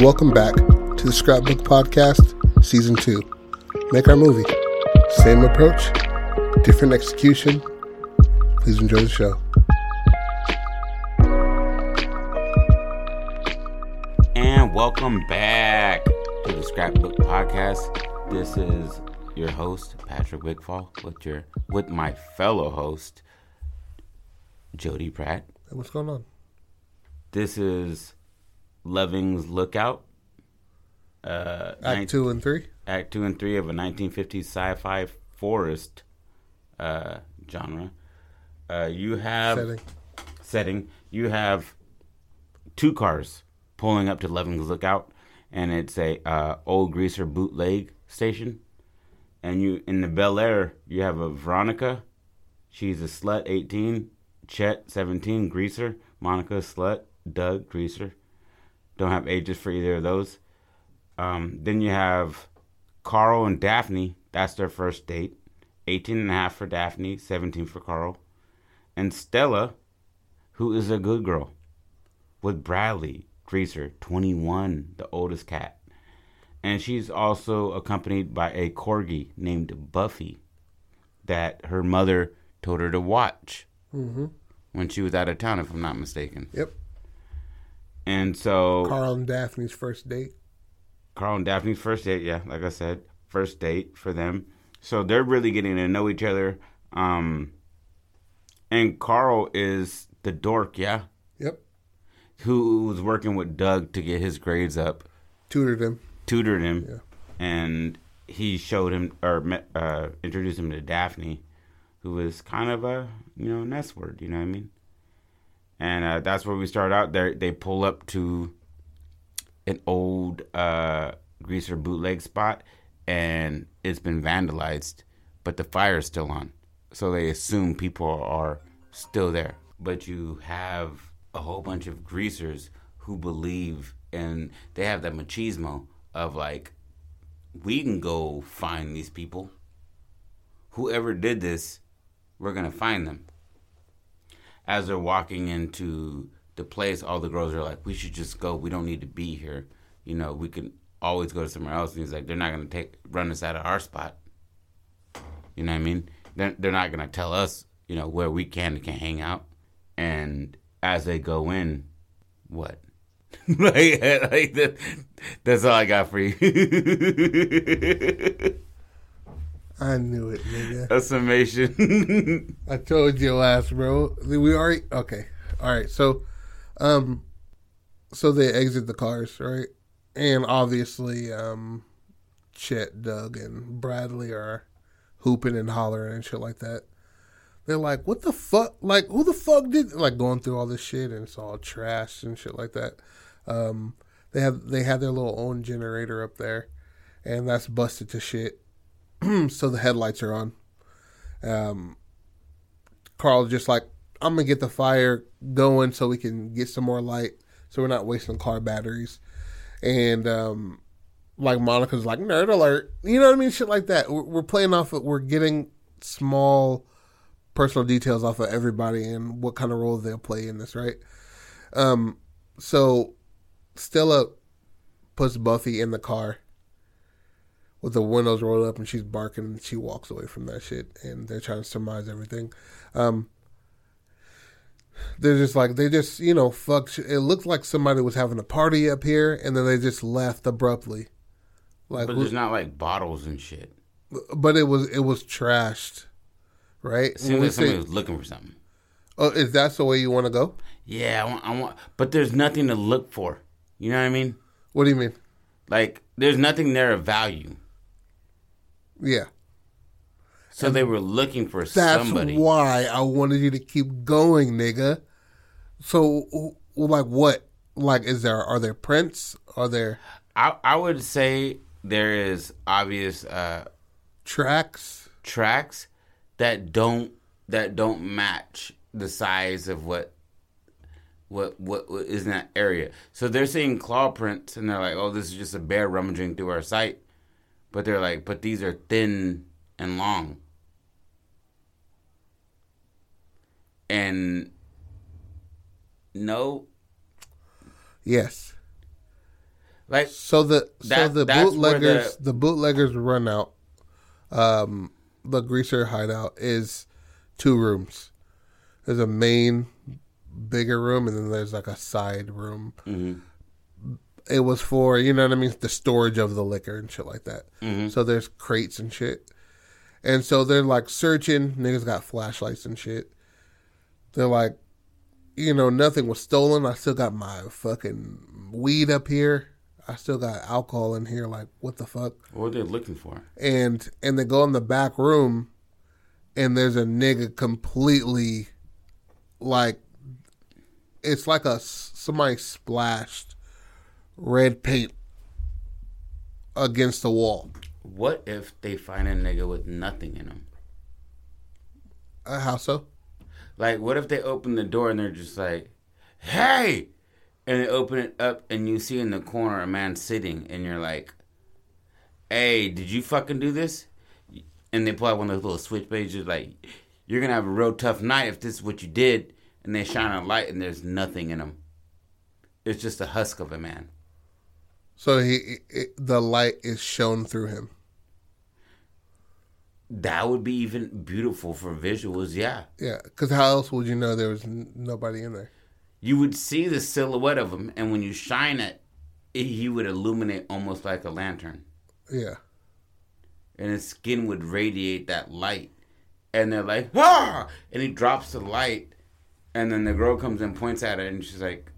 and welcome back to the Scrapbook Podcast, Season 2. Make our movie. Same approach, different execution. Please enjoy the show. And welcome back to the Scrapbook Podcast. This is your host, Patrick Wickfall, with your with my fellow host, Jody Pratt. Hey, what's going on? This is Luving's Lookout. Uh, Act nine- 2 and 3? Act two and three of a 1950s sci-fi forest uh, genre. Uh, you have Setting. setting. You have two cars pulling up to Luving's Lookout, and it's a uh, old greaser bootleg station. And you in the Bel Air, you have a Veronica. She's a slut, 18. Chet, 17. Greaser. Monica, slut. Doug, greaser. Don't have ages for either of those. Um, then you have Carl and Daphne. That's their first date. 18 and a half for Daphne, 17 for Carl. And Stella, who is a good girl, with Bradley, Greaser, 21, the oldest cat. And she's also accompanied by a corgi named Buffy that her mother told her to watch Mm-hmm. when she was out of town, if I'm not mistaken. Yep. And so Carl and Daphne's first date. Carl and Daphne's first date, yeah, like I said, first date for them. So they're really getting to know each other. Um, and Carl is the dork, yeah, Yep. who was working with Doug to get his grades up, Tutored him. tutored him, Yeah. and he showed him or met, uh, introduced him to Daphne, who was kind of a you know an S word, you know what I mean? And uh, that's where we start out. There, they pull up to an old uh, greaser bootleg spot, and it's been vandalized, but the fire's still on. So they assume people are still there. But you have a whole bunch of greasers who believe, and they have that machismo of like, we can go find these people. Whoever did this, we're gonna find them. As they're walking into the place, all the girls are like, "We should just go. We don't need to be here. You know, we can always go to somewhere else." And he's like, "They're not gonna take run us out of our spot. You know what I mean? They're they're not gonna tell us, you know, where we can and can hang out." And as they go in, what? like, like that, that's all I got for you. I knew it, nigga. A summation. I told you last, bro. We already okay. All right, so, um, so they exit the cars, right? And obviously, um, Chet, Doug, and Bradley are hooping and hollering and shit like that. They're like, "What the fuck? Like, who the fuck did like going through all this shit and it's all trash and shit like that." Um, they have they had their little own generator up there, and that's busted to shit. so the headlights are on. Um, Carl's just like, I'm gonna get the fire going so we can get some more light, so we're not wasting car batteries. And um, like Monica's like nerd alert, you know what I mean? Shit like that. We're, we're playing off. Of, we're getting small personal details off of everybody and what kind of role they'll play in this, right? Um, so Stella puts Buffy in the car with the windows rolled up and she's barking and she walks away from that shit and they're trying to surmise everything. Um, they're just like they just you know fuck. It looked like somebody was having a party up here and then they just left abruptly. Like, but there's not like bottles and shit. but it was it was trashed, right? It seems like somebody say- was looking for something. oh, is that the way you want to go? Yeah, I want, I want, but there's nothing to look for. You know what I mean? What do you mean? Like, there's nothing there of value. Yeah, So they were looking for that's somebody. why I wanted you to keep going, nigga. So, like, what? Like, is there are there prints? Are there I, I would say there is obvious uh, tracks? tracks that don't that don't match the size of what what what, what is in that area. So they're seeing claw prints and they're like, "Oh, this is just a bear rummaging through our site." But they're like, "But these are thin and long." And no, Yes. Like So the so the bootleggers the- the, bootleggers run out. Um, the greaser hideout is two rooms. There's a main bigger room, and then there's like a side room. Mhm. It was for you know what I mean, the storage of the liquor and shit like that. Mhm. So there's crates and shit, and so they're like searching. Niggas got flashlights and shit. They're like, you know, nothing was stolen. I still got my fucking weed up here. I still got alcohol in here. Like, what the fuck? what are they looking for? And and they go in the back room, and there's a nigga completely, like, it's like a somebody splashed red paint against the wall. What if they find a nigga with nothing in him? Uh, how so? Like, what if they open the door and they're just like, "Hey," and they open it up and you see in the corner a man sitting, and you're like, "Hey, did you fucking do this?" And they pull out one of those little switchblades, like, "You're gonna have a real tough night if this is what you did." And they shine a light, and there's nothing in them. It's just a husk of a man. So he, it, the light is shown through him. That would be even beautiful for visuals, yeah. Yeah, because how else would you know there was n- nobody in there? you would see the silhouette of him, and when you shine it, it, he would illuminate almost like a lantern, Yeah, and his skin would radiate that light. And they're like, ah! And he drops the light, and then the girl comes and points at it, and she's like,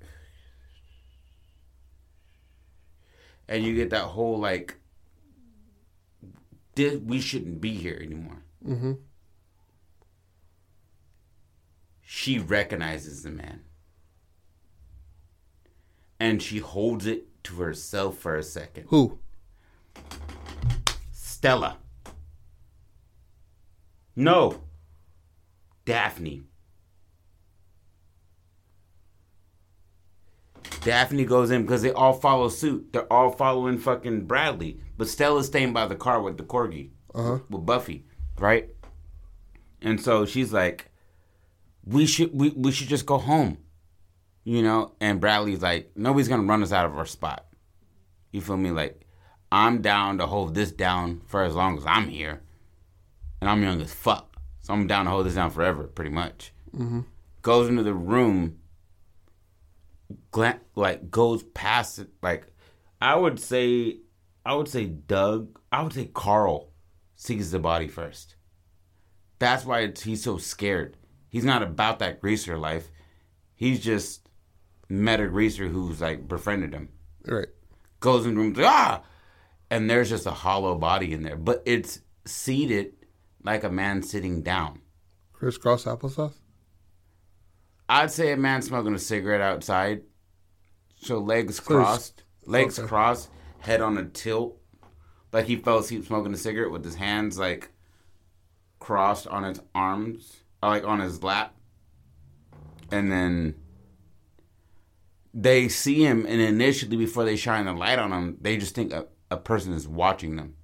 and you get that whole like, this, we shouldn't be here anymore. hmm she recognizes the man. And she holds it to herself for a second. who? Stella. No. Daphne. Daphne goes in because they all follow suit. They're all following fucking Bradley. But Stella's staying by the car with the corgi, Uh huh. with Buffy, right? And so she's like, we should we, we should just go home. You know? And Bradley's like, nobody's gonna run us out of our spot. You feel me? Like, I'm down to hold this down for as long as I'm here. And I'm young as fuck. So I'm down to hold this down forever, pretty much. Mm-hmm. Goes into the room, gla- like, goes past it. Like, I would say, I would say Doug, I would say Carl sees the body first. That's why it's, he's so scared. He's not about that greaser life. He's just met a greaser who's, like, befriended him Right. goes in the room, ah, and there's just a hollow body in there, but it's seated like a man sitting down. Crisscross applesauce. I'd say a man smoking a cigarette outside, so legs crossed, legs okay. crossed, head on a tilt, like he fell asleep smoking a cigarette with his hands like crossed on his arms, or like on his lap, and then they see him, and initially before they shine the light on him, they just think a, a person is watching them.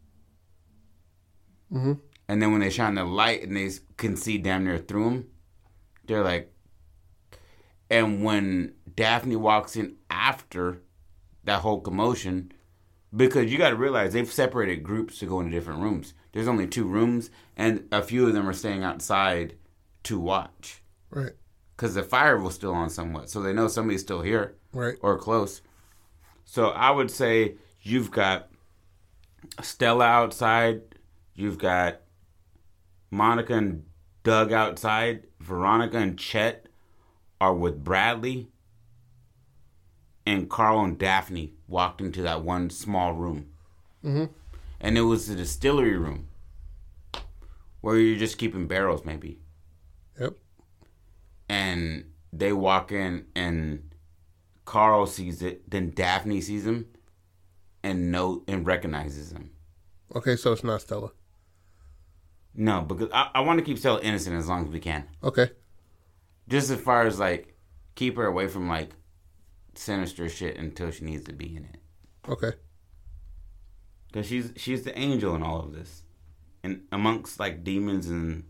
Mm-hmm. And then when they shine the light and they can see damn near through him, they're like. And when Daphne walks in after that whole commotion, because you got to realize they've separated groups to go into different rooms. There's only two rooms, and a few of them are staying outside to watch Right. because the fire was still on somewhat, so they know somebody's still here Right. or close. So I would say you've got Stella outside, you've got Monica and Doug outside, Veronica and Chet are with Bradley, and Carl and Daphne walked into that one small room. Mm-hmm. And it was the distillery room where you're just keeping barrels, maybe Yep. and they walk in and Carl sees it, then Daphne sees him and know and recognizes him. Okay, so it's not Stella. No, because I, I want to keep Stella innocent as long as we can. Okay. Just as far as like keep her away from like sinister shit until she needs to be in it. Okay. Because she's she's the angel in all of this. And amongst like demons and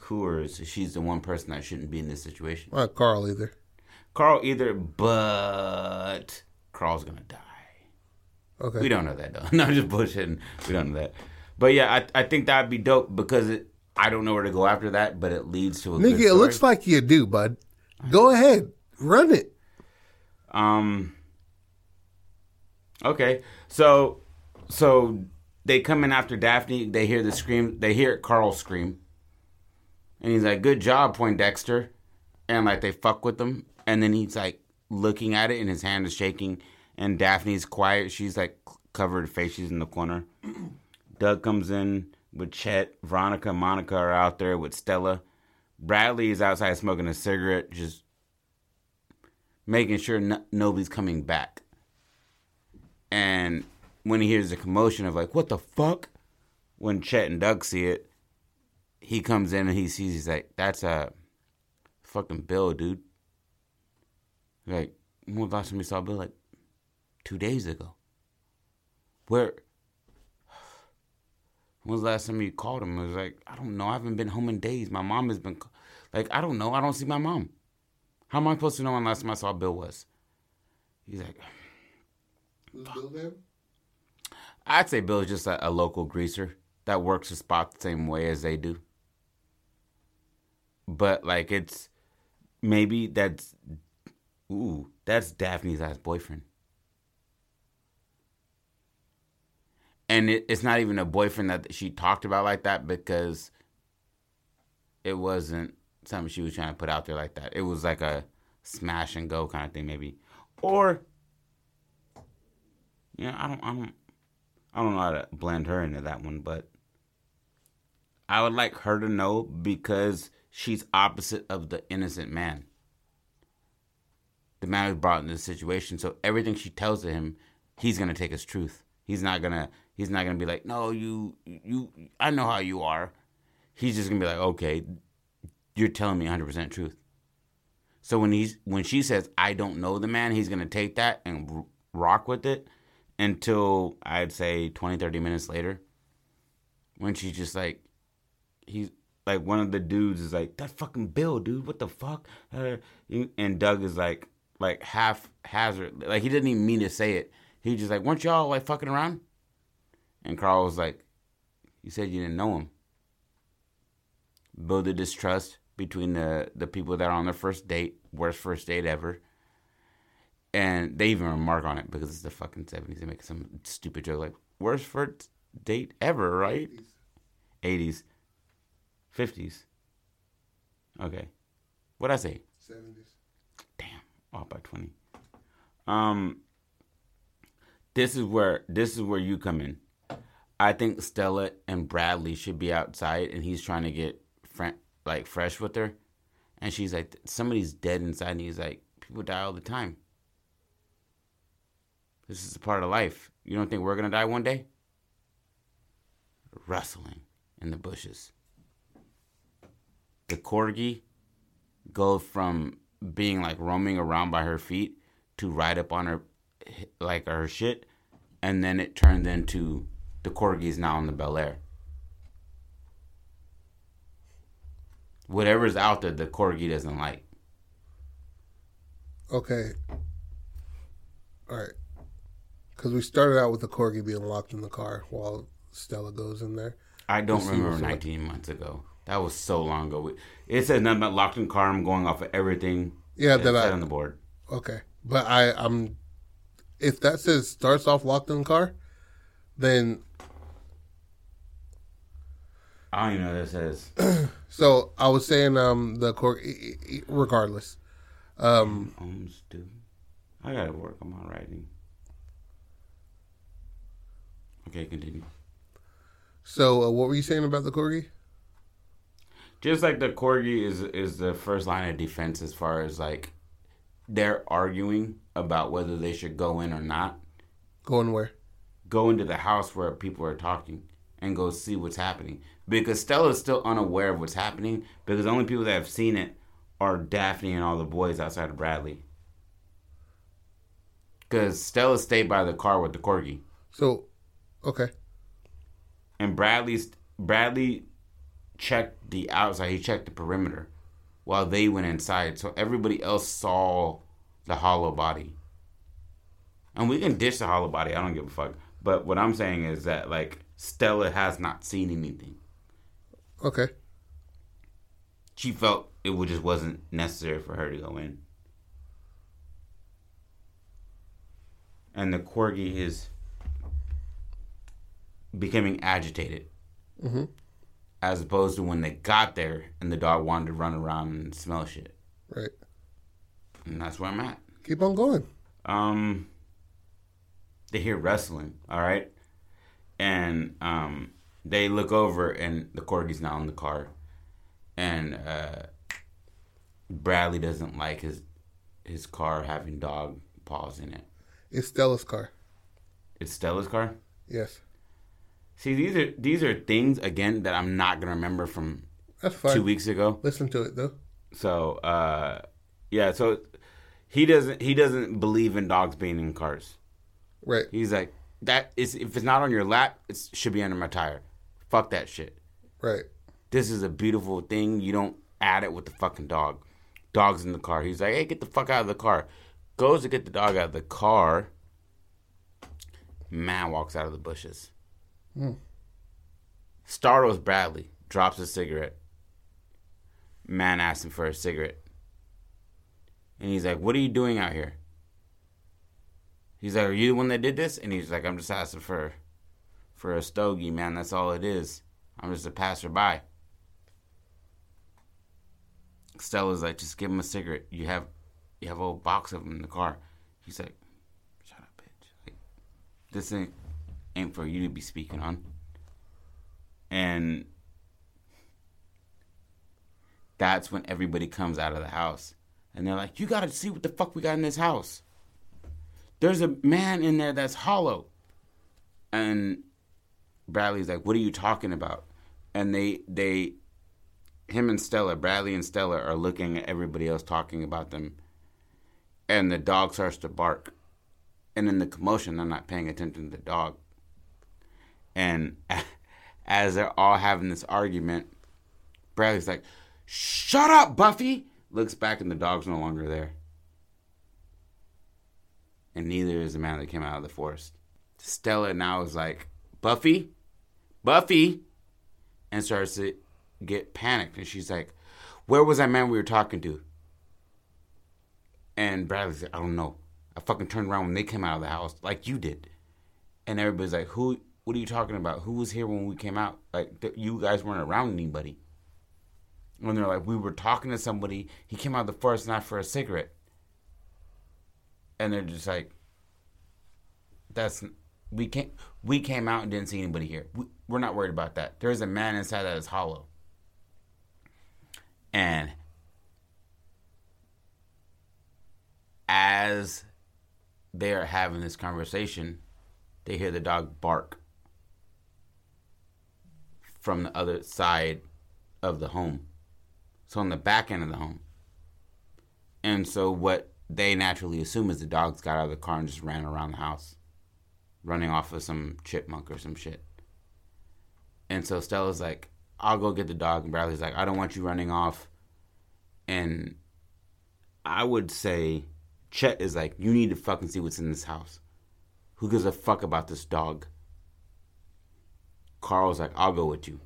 coors, she's the one person that shouldn't be in this situation. Not Carl either. Carl either, but Carl's gonna die. Okay. We don't know that though. No, I'm just bullshitting. We don't know that. But yeah, I I think that'd be dope because it, I don't know where to go after that, but it leads to a good Nigga, it looks like you do, bud. Go ahead, run it. Um. Okay, so so they come in after Daphne. They hear the scream. They hear Carl scream, and he's like, "Good job, Poindexter," and like they fuck with him, and then he's like looking at it, and his hand is shaking, and Daphne's quiet. She's like covered face. She's in the corner. Doug comes in with Chet. Veronica, and Monica are out there with Stella. Bradley is outside smoking a cigarette, just making sure no- nobody's coming back. And when he hears the commotion of like, what the fuck? When Chet and Doug see it, he comes in and he sees, he's like, that's a fucking Bill, dude. Like, when was the last time you saw Bill? Like, two days ago. Where? When was the last time you called him? It was like, I don't know. I haven't been home in days. My mom has been, like, I don't know. I don't see my mom. How am I supposed to know when last time I saw Bill was? He's like, Bill? I'd say Bill's just a, a local greaser that works the spot the same way as they do. But like it's maybe that's ooh, that's Daphne's last boyfriend. And it, it's not even a boyfriend that she talked about like that because it wasn't something she was trying to put out there like that. It was like a smash and go kind of thing, maybe. Or yeah, I don't, I don't, I don't know how to blend her into that one, but I would like her to know because she's opposite of the innocent man. The man who's brought in this situation, so everything she tells him, he's gonna take as truth. He's not gonna, he's not gonna be like, no, you, you, I know how you are. He's just gonna be like, okay, you're telling me 100% truth. So when he's when she says I don't know the man, he's gonna take that and rock with it until I'd say 20, 30 minutes later, when she's just like, he's like one of the dudes is like that fucking Bill, dude. What the fuck? Uh, and Doug is like like half hazard, like he didn't even mean to say it. He just like, weren't y'all like fucking around? And Carl was like, you said you didn't know him. Build a distrust between the the people that are on their first date, worst first date ever. And they even remark on it because it's the fucking seventies. They make some stupid joke like worst first date ever, right? Eighties, fifties. Okay, what I say? Seventies. Damn, off by twenty. Um, this is where this is where you come in. I think Stella and Bradley should be outside, and he's trying to get fr- like fresh with her, and she's like, somebody's dead inside, and he's like, people die all the time. This is a part of life. You don't think we're gonna die one day? Rustling in the bushes. The corgi go from being like roaming around by her feet to right up on her like her shit and then it turns into the corgi's now in the Bel Air. Whatever's out there, the corgi doesn't like. Okay. All right. Because we started out with the corgi being locked in the car while Stella goes in there. I don't Let's remember what's what. 19 months ago. That was so long ago. It says nothing about locked in car. I'm going off of everything. Yeah, that's that I- said on the board. Okay, but I I'm if that says starts off locked in car, then I don't even know what it says. so I was saying um the corgi e- regardless. Um dude. I gotta work on my writing. Okay, continue. so uh, what were you saying about the corgi? Just like the corgi is is the first line of defense as far as like they're arguing about whether they should go in or not. Going where? Go into the house where people are talking and go see what's happening because Stella's still unaware of what's happening because the only people that have seen it are Daphne and all the boys outside of Bradley. Because Stella stayed by the car with the corgi. So okay. and Bradley's Bradley checked the outside. He checked the perimeter while they went inside. So everybody else saw the hollow body. And we can dish the hollow body. I don't give a fuck. But what I'm saying is that like Stella has not seen anything. Okay. She felt it would just wasn't necessary for her to go in. And the corgi is becoming agitated. Mm-hmm. As opposed to when they got there and the dog wanted to run around and smell shit. Right. And that's where I'm at. Keep on going. Um, they hear wrestling, all right, and um, they look over and the corgi's not in the car, and uh, Bradley doesn't like his his car having dog paws in it. It's Stella's car. It's Stella's car. Yes. See, these are these are things again that I'm not gonna remember from two weeks ago. Listen to it though. So, uh, yeah, so he doesn't he doesn't believe in dogs being in cars. Right. He's like, that is if it's not on your lap, it should be under my tire. Fuck that shit. Right. This is a beautiful thing. You don't add it with the fucking dog. Dog's in the car. He's like, hey, get the fuck out of the car. Goes to get the dog out of the car. Man walks out of the bushes. Hmm. Startles Bradley. Drops a cigarette. Man asks him for a cigarette. And he's like, what are you doing out here? He's like, "Are you the one that did this?" And he's like, "I'm just asking for, for a stogie, man. That's all it is. I'm just a passerby." Stella's like, "Just give him a cigarette. You have, you have a whole box of them in the car." He's like, "Shut up, bitch. Like, this ain't ain't for you to be speaking on." And that's when everybody comes out of the house, and they're like, "You got to see what the fuck we got in this house." There's a man in there that's hollow. And Bradley's like, what are you talking about? And they, they, him and Stella, Bradley and Stella are looking at everybody else talking about them. And the dog starts to bark. And in the commotion, they're not paying attention to the dog. And as they're all having this argument, Bradley's like, shut up, Buffy! Looks back and the dog's no longer there and neither is the man that came out of the forest. Stella now is like, Buffy, Buffy, and starts to get panicked. And she's like, Where was that man we were talking to? And Bradley's like, I don't know. I fucking turned around when they came out of the house, like you did. And everybody's like, Who? What are you talking about? Who was here when we came out? Like, th- you guys weren't around anybody. And they're like, We were talking to somebody. He came out of the forest not for a cigarette and they're just like, "That's we can't. We came out and didn't see anybody here. We, we're not worried about that. There's a man inside that is hollow." And as they are having this conversation, they hear the dog bark from the other side of the home. So on the back end of the home. And so what they naturally assume is the dogs got out of the car and just ran around the house, running off of some chipmunk or some shit. And so Stella's like, I'll go get the dog. And Bradley's like, I don't want you running off. And I would say Chet is like, you need to fucking see what's in this house. Who gives a fuck about this dog? Carl's like, I'll go with you.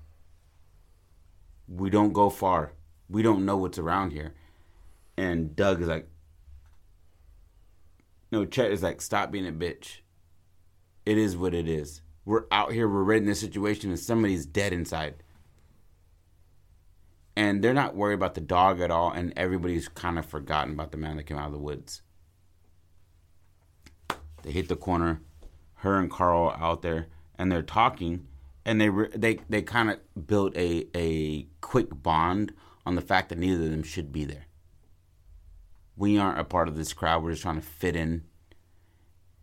We don't go far. We don't know what's around here. And Doug is like, no, Chet is like, stop being a bitch. It is what it is. We're out here, we're in this situation, and somebody's dead inside. And they're not worried about the dog at all, and everybody's kind of forgotten about the man that came out of the woods. They hit the corner, her and Carl out there, and they're talking, and they re- they they kind of built a a quick bond on the fact that neither of them should be there we aren't a part of this crowd. We're just trying to fit in.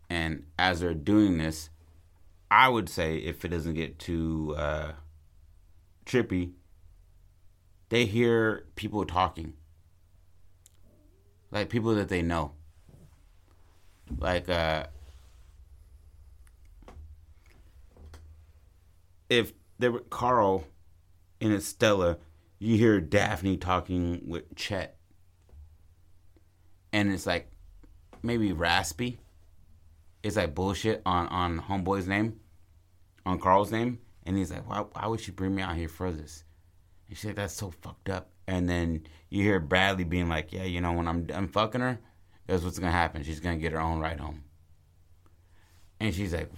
And as they're doing this, I would say if it doesn't get too uh, trippy, they hear people talking, like people that they know, like uh, if there were Carl and Estella, you hear Daphne talking with Chet and it's like maybe raspy. It's like bullshit on on homeboy's name, on Carl's name, and he's like, why why would she bring me out here for this? And she's like, that's so fucked up. And then you hear Bradley being like, yeah, you know, when I'm done fucking her, that's what's gonna happen. She's gonna get her own ride home. And she's like,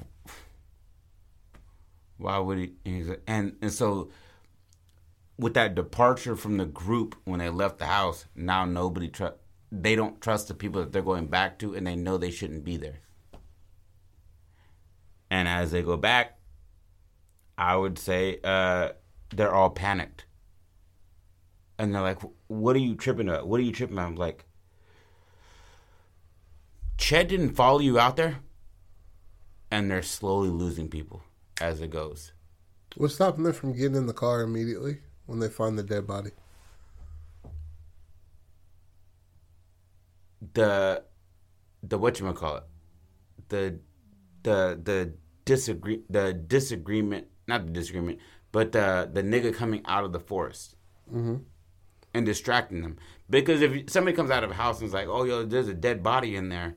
why would he? And, like, and and so with that departure from the group when they left the house, now nobody trust. They don't trust the people that they're going back to, and they know they shouldn't be there. And as they go back, I would say uh, they're all panicked, and they're like, "What are you tripping about? What are you tripping about?" I'm like, "Chet didn't follow you out there," and they're slowly losing people as it goes. What's stopping them from getting in the car immediately when they find the dead body? The the what you call it the the the disagree the disagreement not the disagreement but the the nigga coming out of the forest Mm-hmm. and distracting them. Because if somebody comes out of a house and is like oh yo there's a dead body in there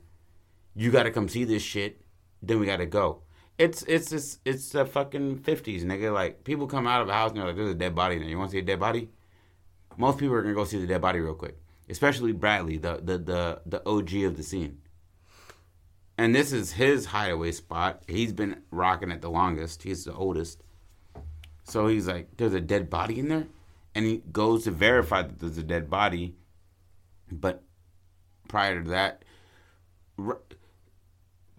you got to come see this shit then we got to go. It's it's it's it's the fucking 50s nigga. Like people come out of a house and they're like there's a dead body in there. You want to see a dead body? Most people are gonna go see the dead body real quick especially Bradley, the the the the OG of the scene. And this is his hideaway spot. He's been rocking it the longest. He's the oldest. So he's like, "There's a dead body in there," and he goes to verify that there's a dead body. But prior to that, r-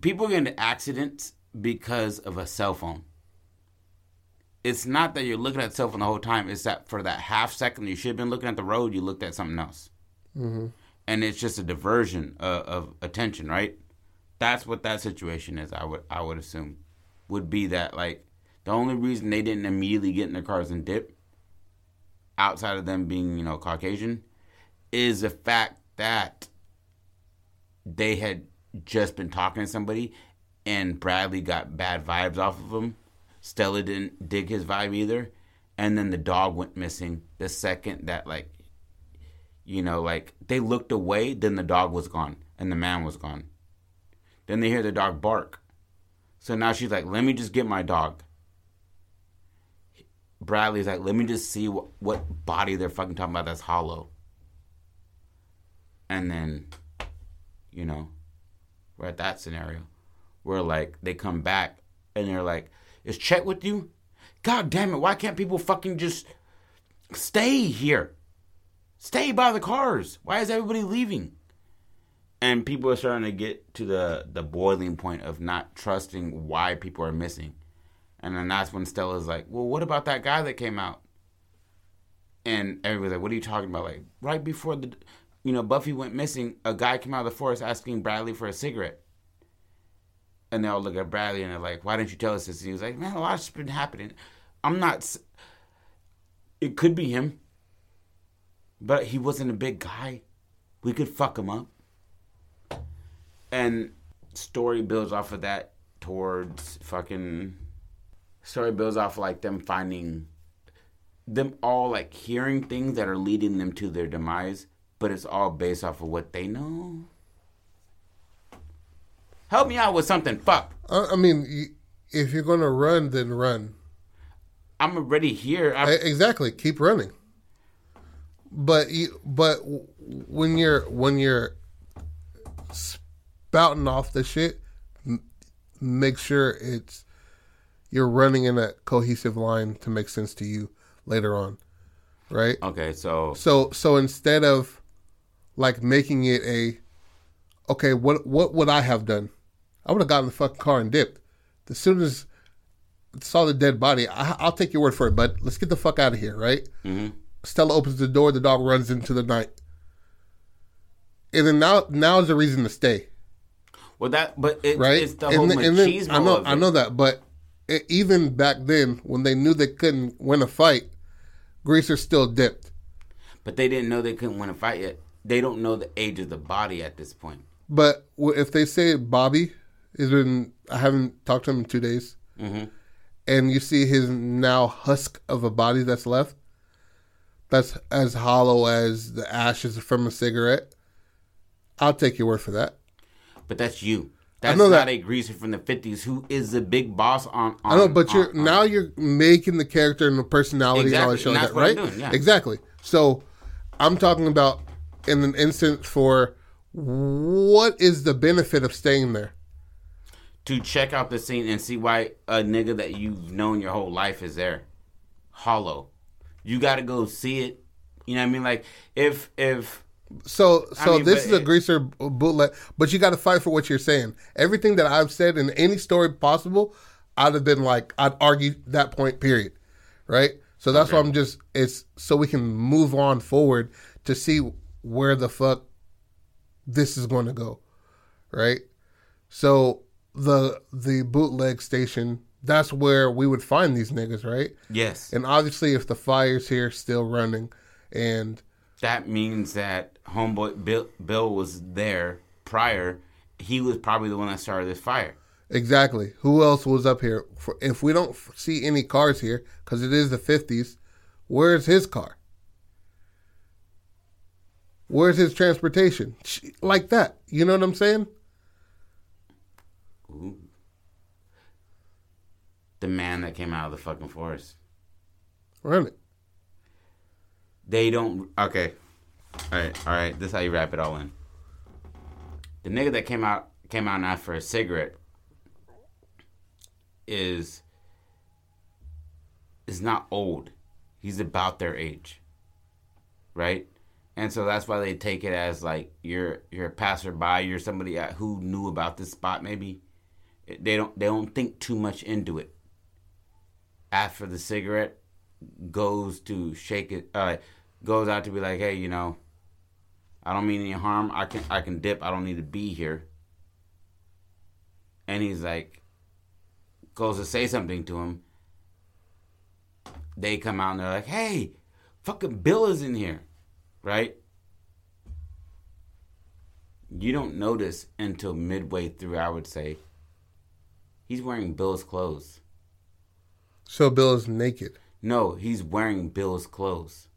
people get into accidents because of a cell phone. It's not that you're looking at the cell phone the whole time. It's that for that half second you should have been looking at the road, you looked at something else Mm-hmm. and it's just a diversion of, of attention, right? That's what that situation is. I would I would assume would be that like the only reason they didn't immediately get in their cars and dip, outside of them being you know Caucasian, is the fact that they had just been talking to somebody, and Bradley got bad vibes off of him. Stella didn't dig his vibe either, and then the dog went missing the second that like you know, like they looked away, then the dog was gone and the man was gone. Then they hear the dog bark. So now she's like, let me just get my dog. Bradley's like, let me just see what, what body they're fucking talking about that's hollow. And then, you know, we're at that scenario where like they come back and they're like, is Chet with you? God damn it, why can't people fucking just stay here? Stay by the cars. Why is everybody leaving? And people are starting to get to the the boiling point of not trusting why people are missing. And then that's when Stella's like, "Well, what about that guy that came out?" And everybody's like, "What are you talking about?" Like right before the, you know, Buffy went missing, a guy came out of the forest asking Bradley for a cigarette. And they all look at Bradley and they're like, "Why didn't you tell us this?" And he was like, "Man, a lot's been happening. I'm not. It could be him." But he wasn't a big guy. We could fuck him up. And story builds off of that towards fucking story builds off like them finding them all like hearing things that are leading them to their demise, but it's all based off of what they know. Help me out with something. Fuck. I, mean, if you're going to run, then run. I'm already here. I, Exactly. Keep running. But you, but when you're when you're spouting off the shit, m- make sure it's you're running in a cohesive line to make sense to you later on, right? okay, so So so instead of like making it a okay, what what would I have done? I would have gotten the fucking car and dipped. As soon as I saw the dead body, I, I'll take your word for it. But let's get the fuck out of here, right? hmm Stella opens the door. The dog runs into the night, and then now now is the reason to stay, well that but it, right? it's the whole and, then- and then- I know. I know that, but it, even back then when they knew they couldn't win a fight, Greaser still dipped. But they didn't know they couldn't win a fight yet. They don't know the age of the body at this point. But if they say Bobby has been, I haven't talked to him in two days, hmm and you see his now husk of a body that's left, that's as hollow as the ashes from a cigarette. I'll take your word for that. But that's you. That's not that. a greaser from the fifties who is the big boss on. on I know, but you're on- on- now you're making the character and the personality all Exactly, and that's that, what I'm right? doing, yeah. Exactly. So I'm talking about in an instance for what is the benefit of staying there? to check out the scene and see why a nigga that you've known your whole life is there. Hollow. You got to go see it. You know what I mean? Like if if So, so mean, this is a it- greaser bootleg, but you got to fight for what you're saying. Everything that I've said in any story possible, I'd have been like, I'd argue that point. Period. Right. So that's why I'm just. It's so we can move on forward to see where the fuck this is going to go. Right. So the the bootleg station. That's where we would find these niggas, right? yes, And obviously, if the fire's here still running, and that means that homeboy Bill Bill was there prior. He was probably the one that started this fire. Exactly. Who else was up here? For, if we don't see any cars here, because it is the 50s, where's his car? Where's his transportation? Like that. You know what I'm saying? Ooh. The man that came out of the fucking forest. Really? They don't. Okay. All right. All right. This is how you wrap it all in. The nigga that came out came out and asked for a cigarette is is not old. He's about their age. Right? And so that's why they take it as like you're you're a passerby, you're somebody who knew about this spot maybe. They don't they don't think too much into it. For the cigarette, goes to shake it uh goes out to be like, "Hey, you know, I don't mean any harm. I can I can dip. I don't need to be here." And he's like goes to say something to him. They come out and they're like, "Hey, fucking Bill is in here." Right? You don't notice until midway through, I would say. He's wearing Bill's clothes. So Bill is naked. No, he's wearing Bill's clothes.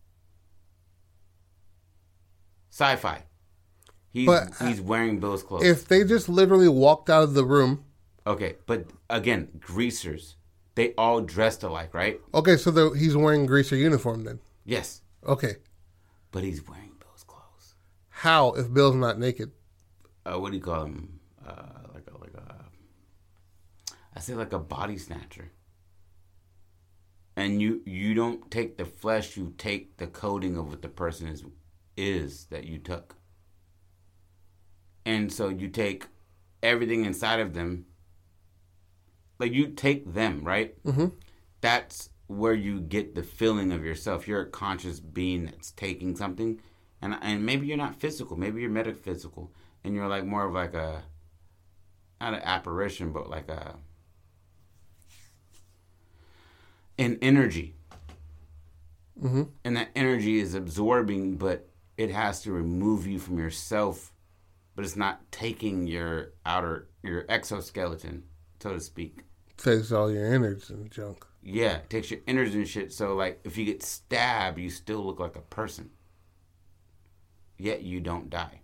Sci-fi. He's But, uh, he's wearing Bill's clothes. If they just literally walked out of the room, okay, but again, greasers. They all dressed alike, right? okay, so the, he's wearing greaser uniform then. Yes, Okay. but he's wearing Bill's clothes. How if Bill's not naked? Uh, what do you call him? Uh, like a like a. I say like a body snatcher. And you you don't take the flesh, you take the coating of what the person is is that you took. And so you take everything inside of them. Like you take them, right? Mm-hmm. That's where you get the feeling of yourself. You're a conscious being that's taking something, and and maybe you're not physical. Maybe you're metaphysical, and you're like more of like a not an apparition, but like a an energy. Mm-hmm. And that energy is absorbing, but it has to remove you from yourself. But it's not taking your outer your exoskeleton, so to speak. Takes all your innards and junk. Yeah, it takes your innards and shit. So like, if you get stabbed, you still look like a person. Yet you don't die.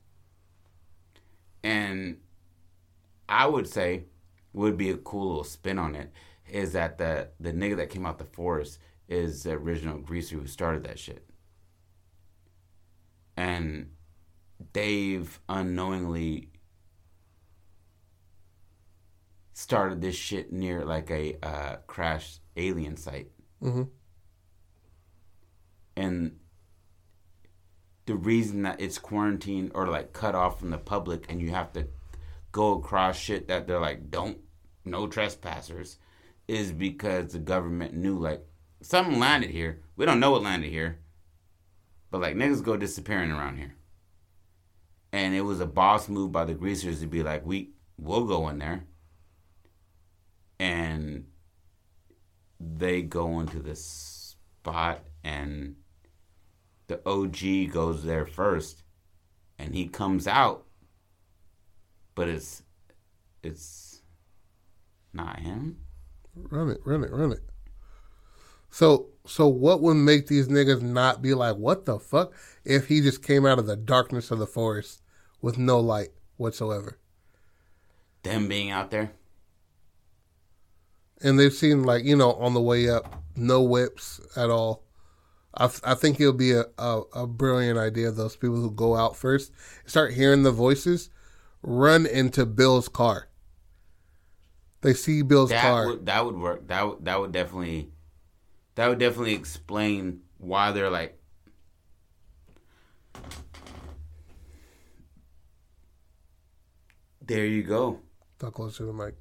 And I would say would be a cool little spin on it is that the the nigga that came out the forest is the original greaser who started that shit. And Dave unknowingly started this shit near like a uh, crashed alien site. Mm-hmm. And the reason that it's quarantined or like cut off from the public and you have to go across shit that they're like, don't, no trespassers, is because the government knew like something landed here. We don't know what landed here, but like niggas go disappearing around here. And it was a boss move by the greasers to be like, we, we'll go in there. And they go into this spot and the OG goes there first and he comes out but it's it's not him. Run it, run it, run it. So, so what would make these niggas not be like, what the fuck, if he just came out of the darkness of the forest with no light whatsoever? them being out there. and they've seen like you know on the way up, no whips at all. I, I think it'll be a, a, a brilliant idea. Those people who go out first start hearing the voices, run into Bill's car. They see Bill's That car. would that would work. That would that would definitely that would definitely explain why they're like There you go. Talk closer to the mic.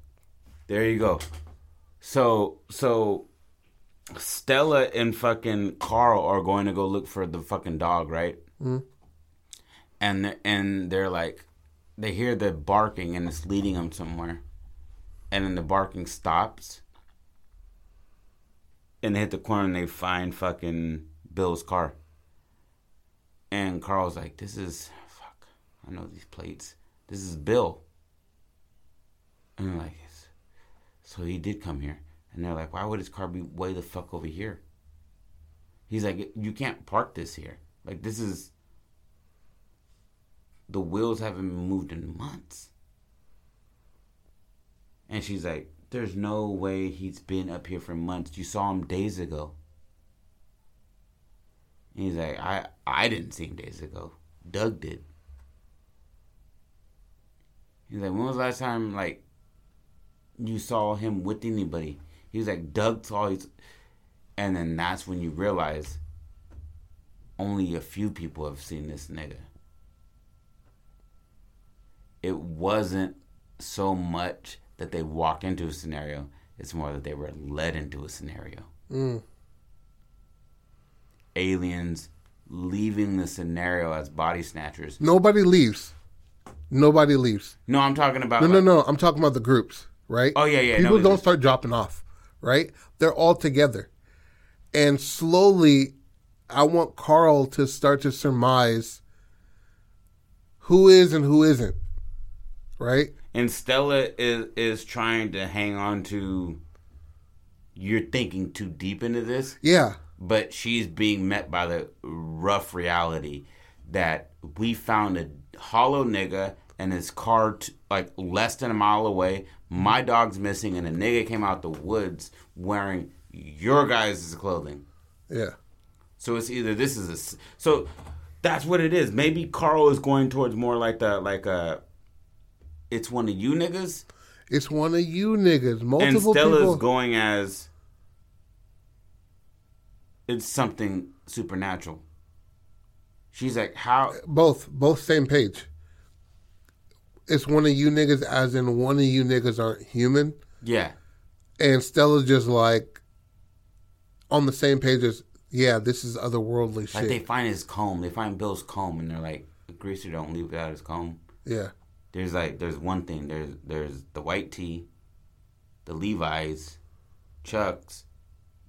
There you go. So so Stella and fucking Carl are going to go look for the fucking dog, right? Mhm. And and they're like, they hear the barking and it's leading them somewhere, and then the barking stops, and they hit the corner and they find fucking Bill's car. And Carl's like, "This is fuck. I know these plates. This is Bill." And they're like, so he did come here. And they're like, why would his car be way the fuck over here? He's like, you can't park this here. Like, this is. The wheels haven't moved in months. And she's like, there's no way he's been up here for months. You saw him days ago. And he's like, I, I didn't see him days ago. Doug did. He's like, when was the last time, like, you saw him with anybody. He was like, Doug saw his. And then that's when you realize only a few people have seen this nigga. It wasn't so much that they walk into a scenario, it's more that they were led into a scenario. Mm. Aliens leaving the scenario as body snatchers. Nobody leaves. Nobody leaves. No, I'm talking about. No, no, like- no. I'm talking about the groups, right? Oh, yeah, yeah, People no, don't start dropping off, right? They're all together, and slowly, I want Carl to start to surmise who is and who isn't, right? And Stella is is trying to hang on to. You're thinking too deep into this, Yeah, but she's being met by the rough reality that we found a hollow nigga and his car t- like less than a mile away. My dog's missing, and a nigga came out the woods wearing your guys' clothing. yeah. So it's either this is a so that's what it is. Maybe Carl is going towards more like the like a. It's one of you niggas. It's one of you niggas. Multiple and Stella's people. going as it's something supernatural. She's like, how? both, both same page. It's one of you niggas, as in one of you niggas aren't human, Yeah, and Stella's just like on the same page as yeah, this is otherworldly like shit. they find his comb. They find Bill's comb, and they're like, "Greaser don't leave without his comb." yeah, There's like, there's one thing. There's there's the white tee, the Levi's, Chucks,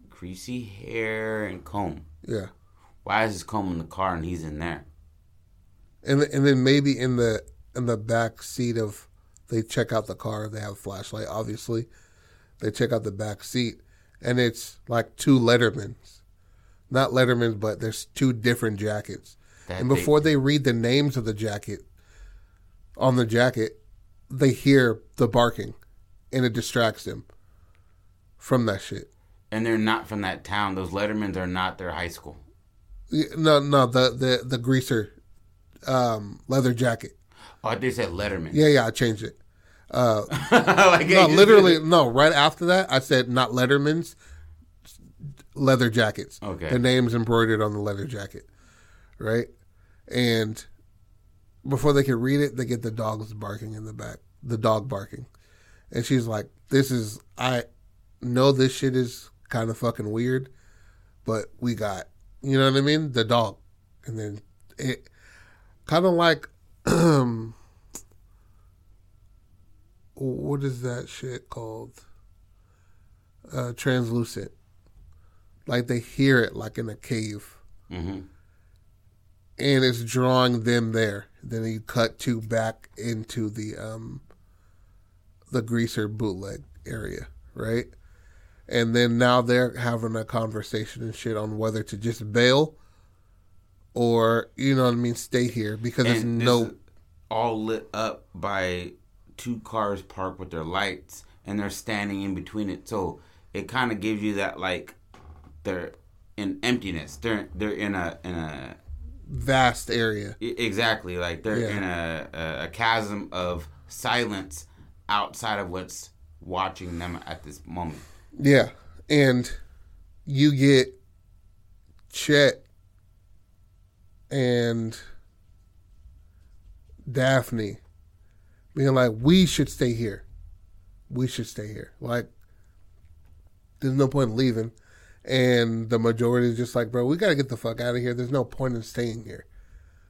greasy hair, and comb. yeah. Why is his comb in the car and he's in there? and and then maybe in the in the back seat of they check out the car they have a flashlight obviously they check out the back seat and it's like two lettermans not lettermans but there's two different jackets That and they- before they read the names of the jacket on the jacket they hear the barking and it distracts them from that shit and they're not from that town. Those Lettermans are not their high school. No no the the the greaser um leather jacket Oh, they said Letterman. yeah yeah i changed it like, No, literally, no. Right after that, I said not Letterman's, leather jackets. Okay. the names embroidered on the leather jacket, right? And before they can read it, they get the dogs barking in the back. The dog barking, and she's like, "This is I know this shit is kind of fucking weird, but we got you know what I mean, the dog." And then it kind of like um what is that shit called? Uh, translucent. Like they hear it like in a cave, hmm and it's drawing them there. Then you cut to back into the um, the greaser bootleg area, right? And then now they're having a conversation and shit on whether to just bail or you know what I mean, stay here because it's And no all lit up by two cars parked with their lights, and they're standing in between it. So it kind of gives you that like they're in emptiness. They're they're in a in a Vast area. Exactly, like they're Yeah. in a, a a chasm of silence outside of what's watching them at this moment. Yeah. And you get Chet and Daphne being like, we should stay here. We should stay here. Like, there's no point in leaving. And the majority is just like, bro, we got to get the fuck out of here. There's no point in staying here.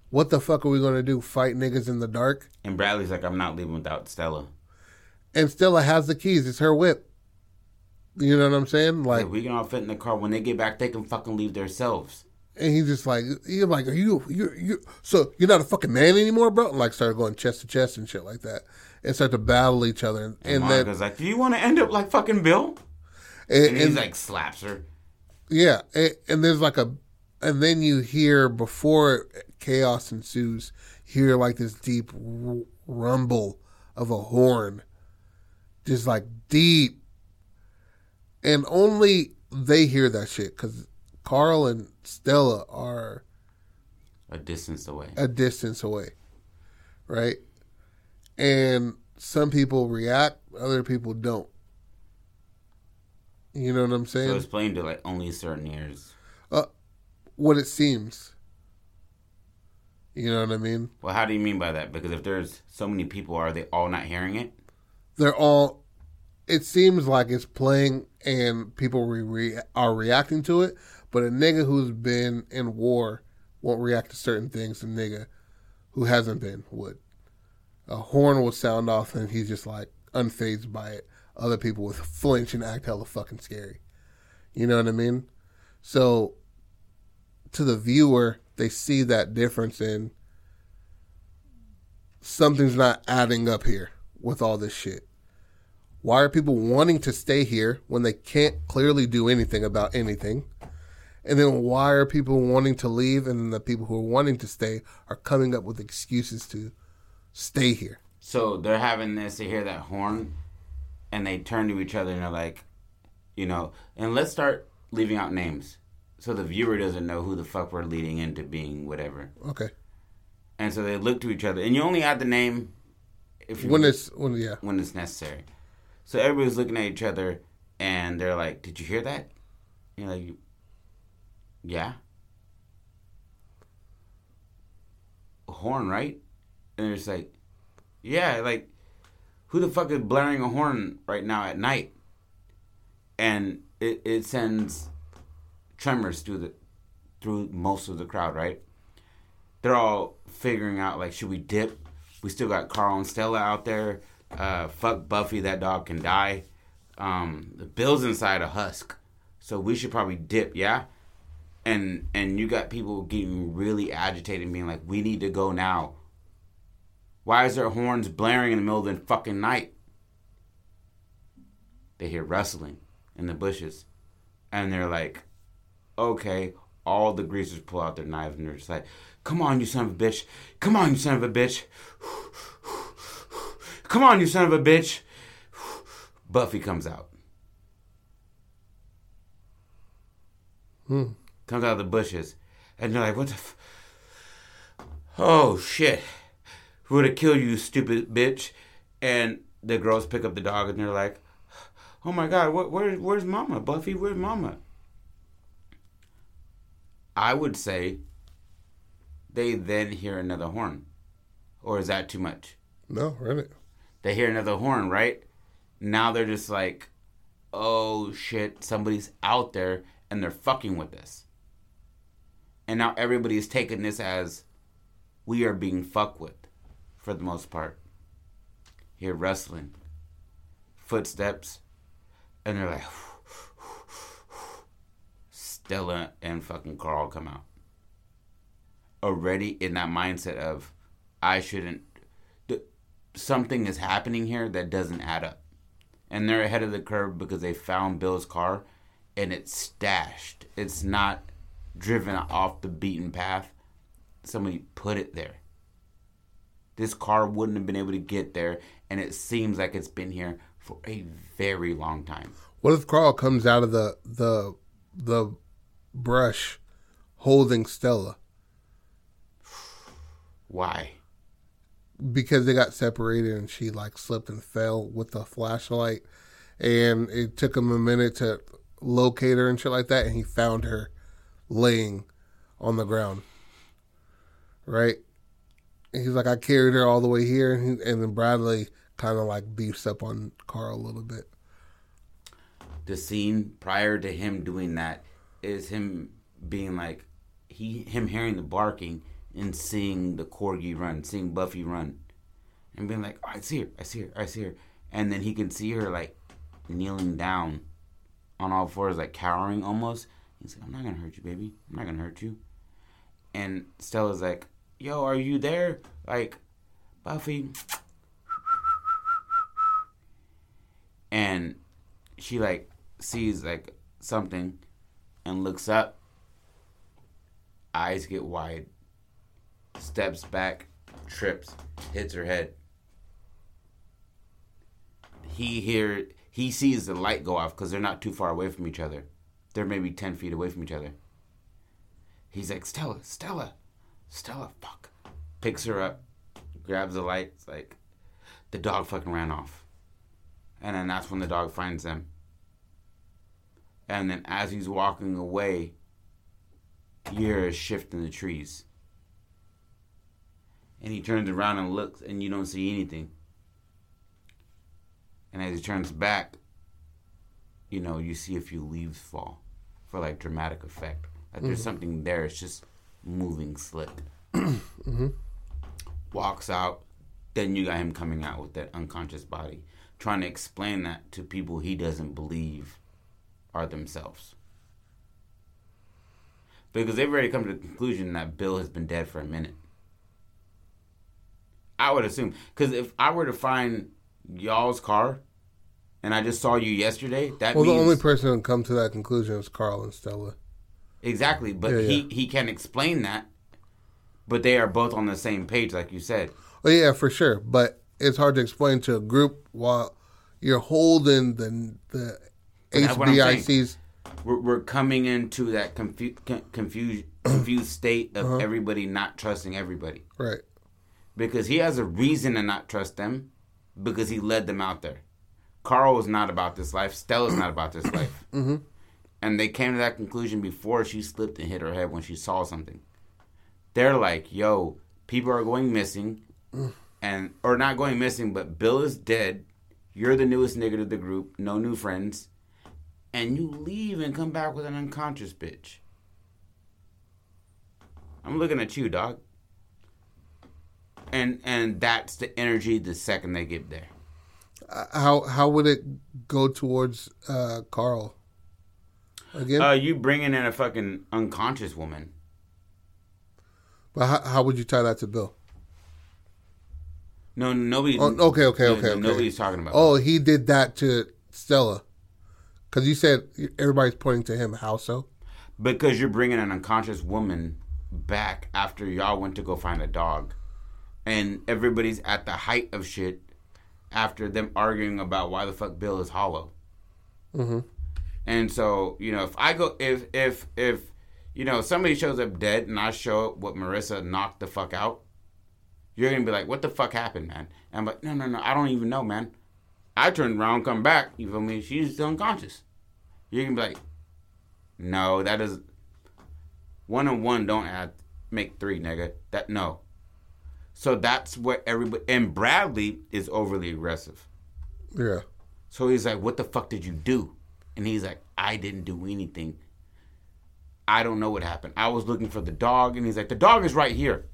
What the fuck are we going to do? Fight niggas in the dark? And Bradley's like, I'm not leaving without Stella. And Stella has the keys. It's her whip. You know what I'm saying? Like, Like, we can all fit in the car. When they get back, they can fucking leave themselves. And he's just like, he's like, are you, you, you, so you're not a fucking man anymore, bro? And like, started going chest to chest and shit like that, and start to battle each other, and, And, and then, like, Do you want to end up like fucking Bill? and, And he's like, slaps her. Yeah, and, and there's like a, and then you hear before chaos ensues, hear like this deep r- rumble of a horn, just like deep, and only they hear that shit because Carl and Stella are A distance away. a distance away, right? And some people react, other people don't. You know what I'm saying? So it's playing to like only certain ears. Uh, what it seems. You know what I mean? Well, how do you mean by that? Because if there's so many people, are they all not hearing it? They're all. It seems like it's playing and people re- re- are reacting to it, but a nigga who's been in war won't react to certain things. A nigga who hasn't been would. A horn will sound off and he's just like unfazed by it. Other people would flinch and act hella fucking scary. You know what I mean? So, to the viewer, they see that difference in something's not adding up here with all this shit. Why are people wanting to stay here when they can't clearly do anything about anything? And then why are people wanting to leave and then the people who are wanting to stay are coming up with excuses to stay here? So they're having this, they hear that horn, and they turn to each other and they're like, you know, and let's start leaving out names. So the viewer doesn't know who the fuck we're leading into being whatever. Okay. And so they look to each other, and you only add the name if you When it's when yeah. when it's necessary. So everybody's looking at each other, and they're like, "Did you hear that?" You're like, "Yeah." A horn, right? And it's like, "Yeah." Like, who the fuck is blaring a horn right now at night? And it it sends tremors through the through most of the crowd, right? They're all figuring out like, should we dip? We still got Carl and Stella out there. Uh, fuck Buffy, that dog can die. Um, the Bill's inside a husk, so we should probably dip, yeah. And and you got people getting really agitated, being like, we need to go now. Why is there horns blaring in the middle of the fucking night? They hear rustling in the bushes, and they're like, okay. All the greasers pull out their knives and they're just like, come on, you son of a bitch. Come on, you son of a bitch. Come on, you son of a bitch. Buffy comes out. Hmm. Comes out of the bushes. And they're like, what the f- Oh, shit. Would have killed you, stupid bitch. And the girls pick up the dog and they're like, oh my god, where, where, where's mama? Buffy, where's mama? I would say they then hear another horn. Or is that too much? No, right. They hear another horn, right? Now they're just like, oh shit, somebody's out there and they're fucking with us. And now everybody's taking this as we are being fucked with for the most part. Hear rustling, footsteps, and they're like, Stella and fucking Carl come out. Already in that mindset of, I shouldn't. th- Something is happening here that doesn't add up. And they're ahead of the curve because they found Bill's car and it's stashed. It's not driven off the beaten path. Somebody put it there. This car wouldn't have been able to get there, and it seems like it's been here for a very long time. What if Carl comes out of the the the brush holding Stella Why? because they got separated and she like slipped and fell with the flashlight and it took him a minute to locate her and shit like that and he found her laying on the ground. Right? He's like I carried her all the way here and, he, and then Bradley kind of like beefs up on Carl a little bit. The scene prior to him doing that is him being like he him hearing the barking and seeing the corgi run, seeing Buffy run, and being like, oh, "I see her, I see her, I see her," and then he can see her like kneeling down on all fours, like cowering almost. He's like, "I'm not gonna hurt you, baby. I'm not gonna hurt you." And Stella's like, "Yo, are you there?" Like, Buffy. And she like sees like something and looks up. Eyes get wide. Steps back, trips, hits her head. He hear he sees the light go off because they're not too far away from each other. They're maybe ten feet away from each other. He's like, Stella, Stella, Stella, fuck. Picks her up, grabs the light. It's like, the dog fucking ran off. And then that's when the dog finds them. And then as he's walking away, you hear a shift in the trees. And he turns around and looks, and you don't see anything. And as he turns back, you know, you see a few leaves fall for like dramatic effect. Like there's mm-hmm. something there, it's just moving slick. Mm-hmm. Walks out, then you got him coming out with that unconscious body, trying to explain that to people he doesn't believe are themselves. Because they've already come to the conclusion that Bill has been dead for a minute. I would assume. Because if I were to find y'all's car and I just saw you yesterday, that Well, means. the only person to come to that conclusion is Carl and Stella. Exactly, but Yeah, he yeah. he can explain that. But they are both on the same page, like you said. Oh yeah, for sure. But it's hard to explain to a group while you're holding the the That's what I'm saying. HBICs. We're, we're coming into that confu- con- confused confused state of Uh-huh. everybody not trusting everybody Right. because he has a reason to not trust them because he led them out there. Carl is not about this life. Stella's not about this life. Mhm. And they came to that conclusion before she slipped and hit her head when she saw something. They're like, "Yo, people are going missing, and or not going missing, but Bill is dead. You're the newest nigga to the group. No new friends, and you leave and come back with an unconscious bitch." I'm looking at you, dog. And and that's the energy the second they get there. Uh, How how would it go towards uh, Carl? Again, Uh, you bringing in a fucking unconscious woman. but how, how would you tie that to Bill? No, nobody. Oh, okay, okay, no, okay, okay. Nobody's talking about. Oh, he did that to Stella, because you said everybody's pointing to him. How so? Because you're bringing an unconscious woman back after y'all went to go find a dog. And everybody's at the height of shit after them arguing about why the fuck Bill is hollow. Mm-hmm. And so, you know, if I go, if, if, if, you know, somebody shows up dead and I show up what Marissa knocked the fuck out, you're to be like, what the fuck happened, man? And I'm like, no, no, no, I don't even know, man. I turned around, come back, you feel me? She's still unconscious. You're to be like, no, that is, one and one don't add, make three, nigga. That, no. So that's what everybody, and Bradley is overly aggressive. Yeah. So he's like, "What the fuck did you do?" And he's like, "I didn't do anything. I don't know what happened. I was looking for the dog." And he's like, "The dog is right here.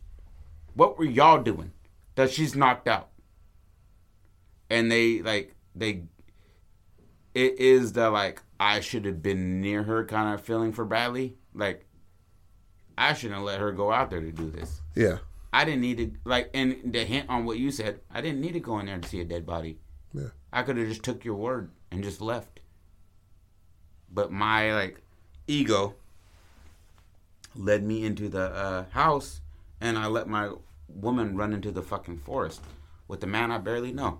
What were y'all doing? That she's knocked out." And they like they. It is the like I should have been near her kind of feeling for Bradley. Like I shouldn't have let her go out there to do this. Yeah. I didn't need to like, and the hint on what you said, I didn't need to go in there to see a dead body. Yeah. I could have just took your word and just left. But my like ego led me into the uh, house, and I let my woman run into the fucking forest with the man I barely know?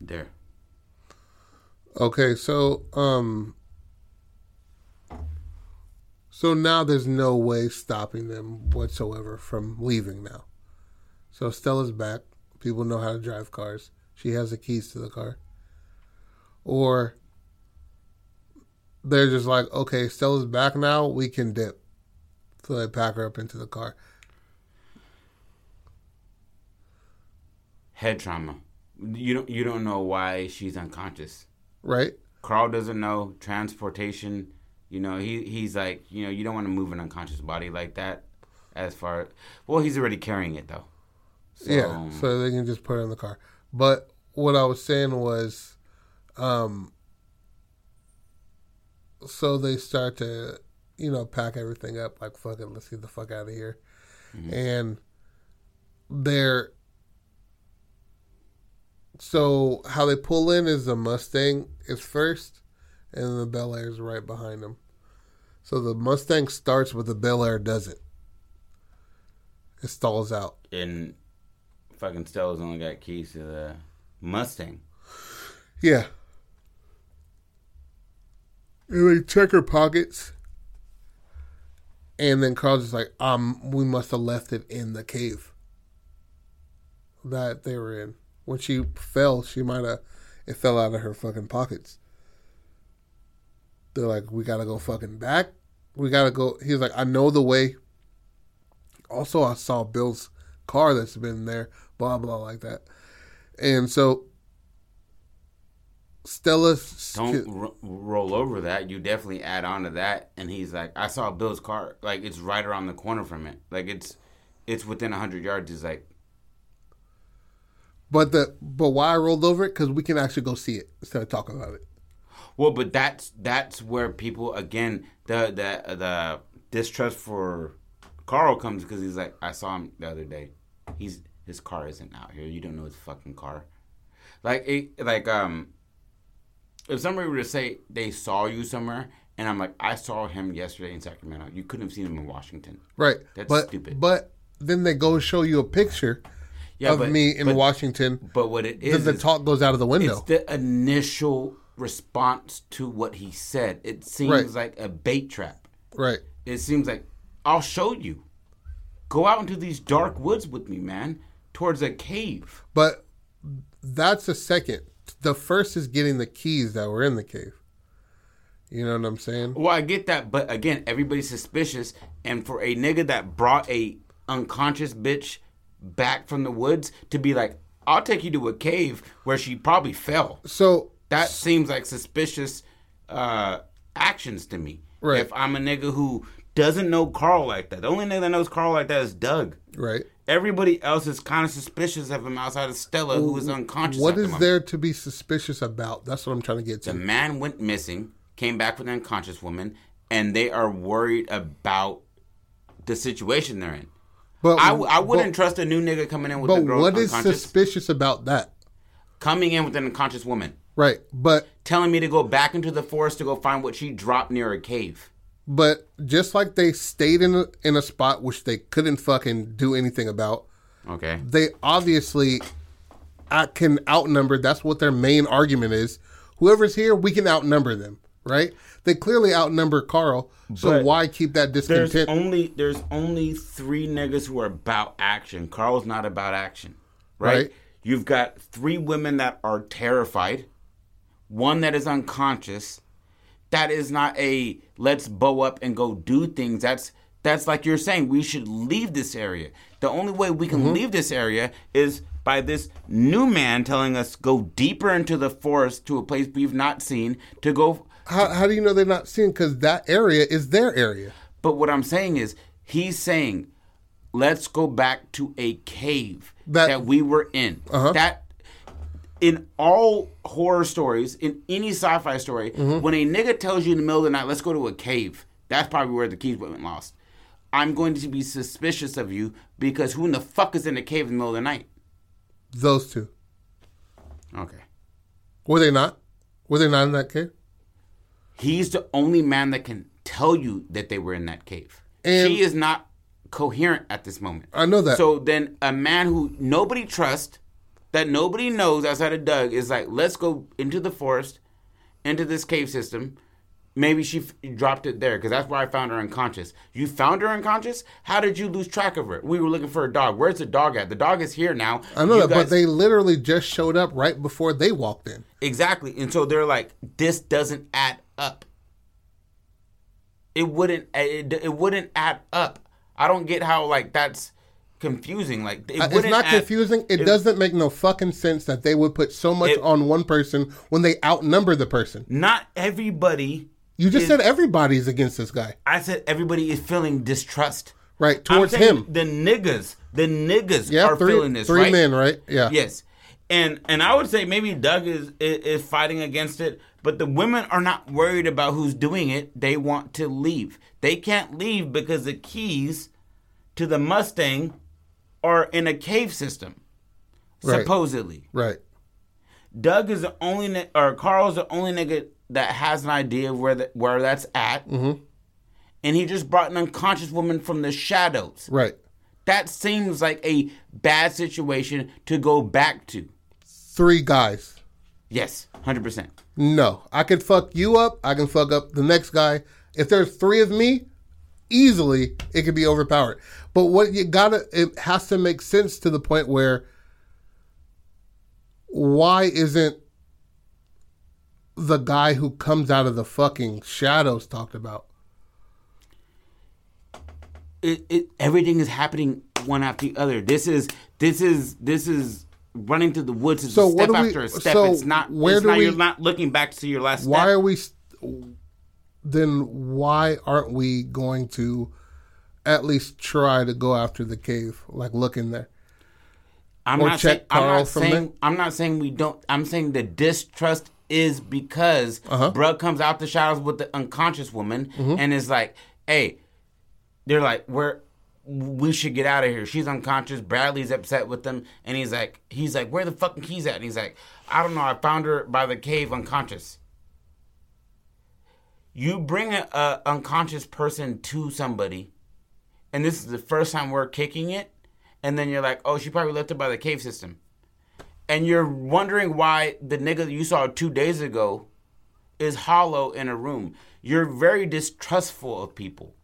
There. Okay, so um so now there's no way stopping them whatsoever from leaving now. So Stella's back. People know how to drive cars. She has the keys to the car. Or they're just like, okay, Stella's back now, we can dip. So they pack her up into the car. Head trauma. You don't you don't know why she's unconscious. Right? Carl doesn't know transportation. You know, he he's like, you know, you don't want to move an unconscious body like that. As far, well, he's already carrying it though. So, yeah, so they can just put it in the car. But what I was saying was, um, so they start to, you know, pack everything up. Like, fuck it, let's get the fuck out of here. And they're so how they pull in is the Mustang is first, and the Bel Air is right behind them. So the Mustang starts, but the Bel Air doesn't. It stalls out. and fucking Stella's only got keys to the Mustang. Yeah. And they check her pockets. And then Carl's just like, um, we must have left it in the cave that they were in. When she fell, she might have, it fell out of her fucking pockets. They're like, we gotta go fucking back. We gotta go. He's like, I know the way. Also, I saw Bill's car that's been there, blah, blah, like that. And so Stella Don't ro- roll over that. You definitely add on to that. And he's like, I saw Bill's car. Like it's right around the corner from it. Like it's it's within hundred yards. He's like, But the but why I rolled over it because we can actually go see it instead of talking about it. well, but that's that's where people again the the the distrust for Carl comes because he's like, I saw him the other day. He's his car isn't out here. You don't know his fucking car. Like it, like um, if somebody were to say they saw you somewhere, and I'm like, I saw him yesterday in Sacramento. You couldn't have seen him in Washington. Right. That's but, stupid. But then they go show you a picture Yeah, of but me in but, Washington. But what it is, the talk goes out of the window. it's the initial response to what he said. It seems Right. like a bait trap. right. It seems like I'll show you. Go out into these dark woods with me, man, towards a cave. But that's the second. The first is getting the keys that were in the cave. You know what I'm saying? Well, I get that, but again, everybody's suspicious, and for a nigga that brought a unconscious bitch back from the woods to be like, "I'll take you to a cave where she probably fell." So That seems like suspicious uh, actions to me. Right. If I'm a nigga who doesn't know Carl like that, the only nigga that knows Carl like that is Doug. right. Everybody else is kind of suspicious of him outside of Stella, who is unconscious. What at the is moment. there to be suspicious about? That's what I'm trying to get to. The man went missing, came back with an unconscious woman, and they are worried about the situation they're in. But I, I wouldn't But, trust a new nigga coming in with but a girl what is suspicious about that? coming in with an unconscious woman, Right. But telling me to go back into the forest to go find what she dropped near a cave. But just like they stayed in a, in a spot which they couldn't fucking do anything about, Okay. they obviously out, can outnumber. That's what their main argument is. Whoever's here, we can outnumber them, right? They clearly outnumber Carl, so But why keep that discontent? There's only there's only three niggas who are about action. Carl's not about action, right? Right. You've got three women that are terrified, one that is unconscious. That is not a let's bow up and go do things. That's that's like you're saying we should leave this area. The only way we can leave this area is by this new man telling us go deeper into the forest to a place we've not seen to go how, how do you know they're not seeing? Because that area is their area. But what I'm saying is, he's saying, let's go back to a cave That- that, we were in. Uh-huh. That in all horror stories, in any sci-fi story, Mm-hmm. when a nigga tells you in the middle of the night, let's go to a cave, that's probably where the keys went lost. I'm going to be suspicious of you because who in the fuck is in the cave in the middle of the night? Those two Okay. were they not? Were they not in that cave? He's the only man that can tell you that they were in that cave. And- she is not coherent at this moment. I know that. So then a man who nobody trusts, that nobody knows outside of Doug, is like, let's go into the forest, into this cave system. Maybe she f- dropped it there because that's where I found her unconscious. You found her unconscious? How did you lose track of her? We were looking for a dog. Where's the dog at? The dog is here now. I know You that, but they literally just showed up right before they walked in. Exactly. And so they're like, this doesn't add up. It wouldn't it, it wouldn't add up. I don't get how like that's confusing. Like it Uh, It's not confusing. It, it- doesn't make no fucking sense that they would put so much It- on one person when they outnumber the person. Not everybody You just It- said everybody's against this guy, I said everybody is feeling distrust. right? Towards him. The niggas, the niggas Yeah, are three, feeling this, three right? men, right? Yeah. Yes. And and I would say maybe Doug is, is is fighting against it, but the women are not worried about who's doing it. They want to leave. They can't leave because the keys to the Mustang are in a cave system. Right. Supposedly. Right. Doug is the only or Carl's the only nigga that has an idea of where the, where that's at. Mm-hmm. And he just brought an unconscious woman from the shadows. Right. That seems like a bad situation to go back to. Three guys. Yes, hundred percent. No, I can fuck you up. I can fuck up the next guy. If there's three of me, easily it could be overpowered. But what you gotta, it has to make sense to the point where why isn't the guy who comes out of the fucking shadows talked about? It, it everything is happening one after the other. This is this is this is running through the woods. It's So a what step we- after a step. so it's not. where it's do not, we- You're not looking back to your last. Why step. are we? Then why aren't we going to at least try to go after the cave, like look in there? I'm Or not check I'm Carl not from saying there? I'm not saying we don't. I'm saying the distrust is because Uh-huh. Brug comes out the shadows with the unconscious woman Mm-hmm. and is like, "Hey," they're like, "We're." We should get out of here. She's unconscious. Bradley's upset with them, and he's like, he's like, where the fucking keys at? And he's like, I don't know. I found her by the cave, unconscious. You bring a, a unconscious person to somebody, and this is the first time we're kicking it, and then you're like, oh, she probably left it by the cave system. And you're wondering why the nigga you saw two days ago is hollow in a room. You're very distrustful of people.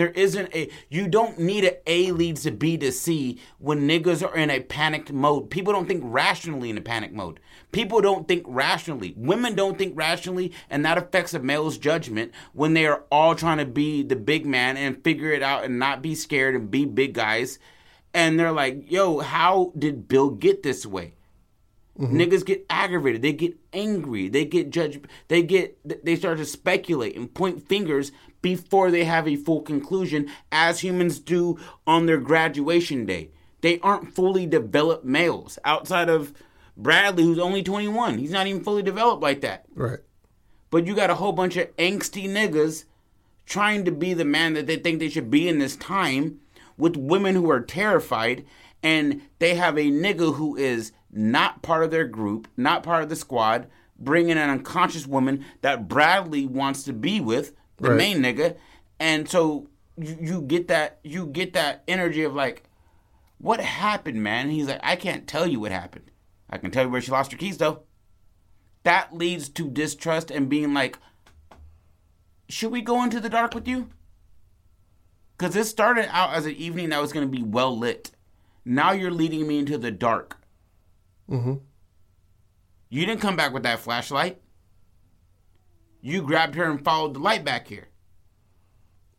There isn't a you don't need a A leads to B to C when niggas are in a panicked mode. People don't think rationally in a panic mode. People don't think rationally. Women don't think rationally, and that affects a male's judgment when they are all trying to be the big man and figure it out and not be scared and be big guys. And they're like, yo, how did Bill get this way? Mm-hmm. Niggas get aggravated. They get angry. They get judged. They get. They start to speculate and point fingers before they have a full conclusion, as humans do on their graduation day. They aren't fully developed males outside of Bradley, who's only 21. He's not even fully developed like that. Right. But you got a whole bunch of angsty niggas trying to be the man that they think they should be in this time with women who are terrified and they have a nigga who is not part of their group, not part of the squad, bringing an unconscious woman that Bradley wants to be with, the Right. main nigga. And so you, you get that you get that energy of like, what happened, man? And he's like, I can't tell you what happened. I can tell you where she lost her keys though that leads to distrust and being like, should we go into the dark with you? Because this started out as an evening that was going to be well lit. Now you're leading me into the dark. Mm-hmm. You didn't come back with that flashlight. You grabbed her and followed the light back here.